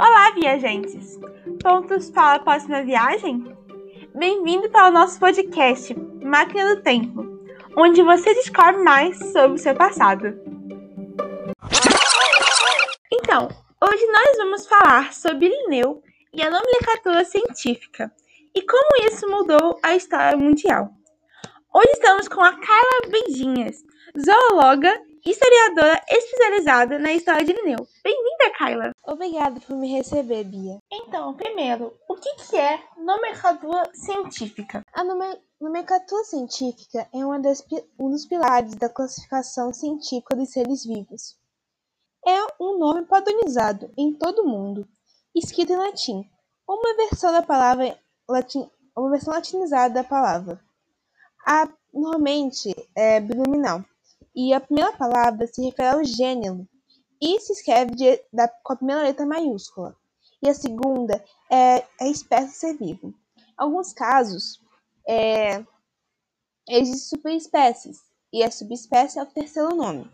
Olá, viajantes! Prontos para a próxima viagem? Bem-vindo para o nosso podcast Máquina do Tempo, onde você descobre mais sobre o seu passado. Então, hoje nós vamos falar sobre Linneu e a nomenclatura científica e como isso mudou a história mundial. Hoje estamos com a Carla Beijinhas, zoóloga historiadora especializada na história de Linneu. Bem-vinda, Kyla! Obrigada por me receber, Bia. Então, primeiro, o que, que é nomenclatura científica? A nome nomenclatura científica é das, um dos pilares da classificação científica dos seres vivos. É um nome padronizado em todo o mundo, escrito em latim, uma versão da palavra latim, uma versão latinizada da palavra. A, normalmente é binomial e a primeira palavra se refere ao gênero e se escreve de, da, com a primeira letra maiúscula, e a segunda é a espécie ser vivo. Em alguns casos, é, existem superespécies, e a subespécie é o terceiro nome.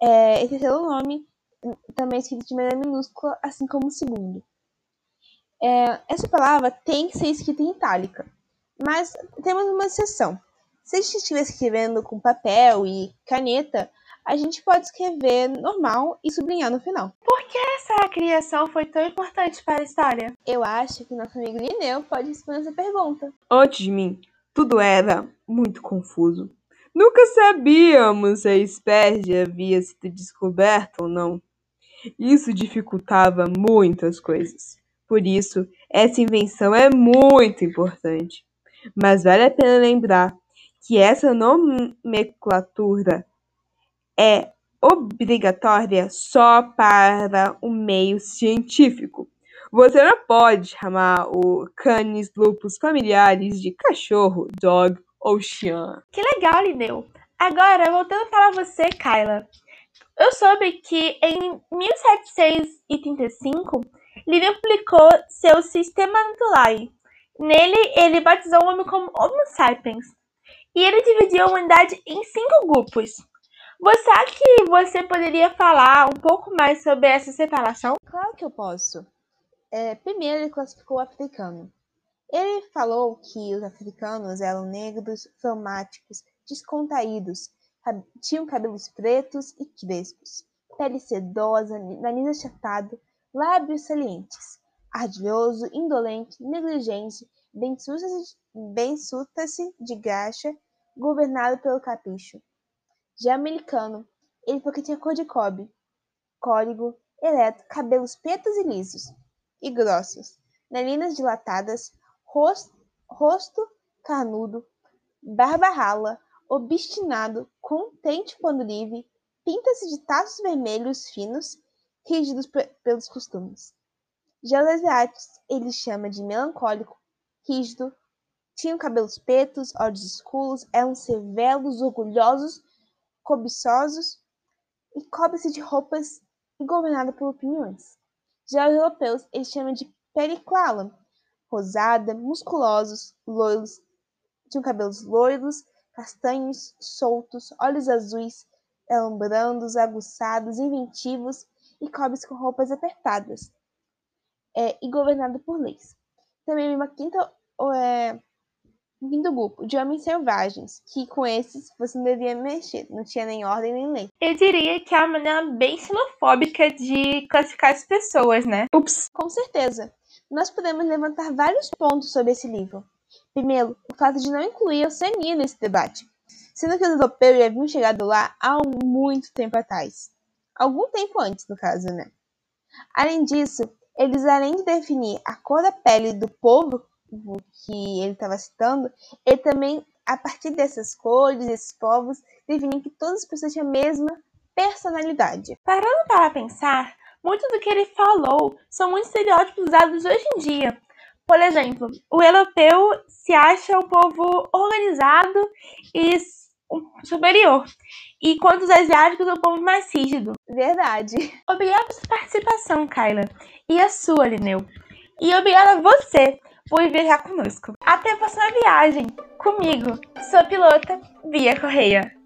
É, esse terceiro nome também é escrito de maneira minúscula, assim como o segundo. É, essa palavra tem que ser escrita em itálica, mas temos uma exceção. Se a gente estiver escrevendo com papel e caneta, a gente pode escrever normal e sublinhar no final. Por que essa criação foi tão importante para a história? Eu acho que nosso amigo Lineu pode responder essa pergunta. Antes de mim, tudo era muito confuso. Nunca sabíamos se a espécie havia sido descoberta ou não. Isso dificultava muitas coisas. Por isso, essa invenção é muito importante. Mas vale a pena lembrar que essa nomenclatura é obrigatória só para o meio científico. Você não pode chamar o canis lupus familiares de cachorro, dog ou chien. Que legal, Lineu! Agora, voltando para você, Kyla. Eu soube que em 1735, Linneu publicou seu Sistema Naturae. Nele, ele batizou o homem como Homo sapiens, e ele dividiu a humanidade em cinco grupos. Você acha que você poderia falar um pouco mais sobre essa separação? Claro que eu posso. É, primeiro, ele classificou o africano. Ele falou que os africanos eram negros, fleumáticos, descontraídos, tinham cabelos pretos e crespos, pele sedosa, nariz achatado, lábios salientes, ardilhoso, indolente, negligente, bem surta-se de graxa, governado pelo capricho. Já americano, ele porque tinha cor de cobre, cóligo, ereto, cabelos pretos e lisos, e grossos, narinas dilatadas, rosto, rosto carnudo, barba rala, obstinado, contente quando livre, pinta-se de traços vermelhos finos, rígidos pelos costumes. Já ele chama de melancólico, rígido, tinham cabelos pretos, olhos escuros, eram severos, orgulhosos, cobiçosos e cobre-se de roupas e governado por opiniões. Já os europeus eles chamam de periquala, rosada, musculosos, loiros, tinham cabelos loiros, castanhos, soltos, olhos azuis, eram brandos, aguçados, inventivos e cobre-se com roupas apertadas, é, e governado por leis. Também uma quinta é, do grupo de homens selvagens, que com esses você não devia mexer, não tinha nem ordem nem lei. Eu diria que é uma maneira bem xenofóbica de classificar as pessoas, né? Ups! Com certeza. Nós podemos levantar vários pontos sobre esse livro. Primeiro, o fato de não incluir a Oceania nesse debate, sendo que os europeus já haviam chegado lá há muito tempo atrás. Algum tempo antes, no caso, né? Além disso, eles, além de definir a cor da pele do povo que ele estava citando, ele também, a partir dessas cores, desses povos, definiu que todas as pessoas tinham a mesma personalidade. Parando para pensar, muito do que ele falou são muitos estereótipos usados hoje em dia. Por exemplo, o europeu se acha um povo organizado e superior, enquanto os asiáticos são um povo mais rígido. Verdade. Obrigada por sua participação, Kyla. E a sua, Lineu. E obrigada a você por viajar conosco. Até a próxima viagem, comigo, sua pilota, Bia Correia.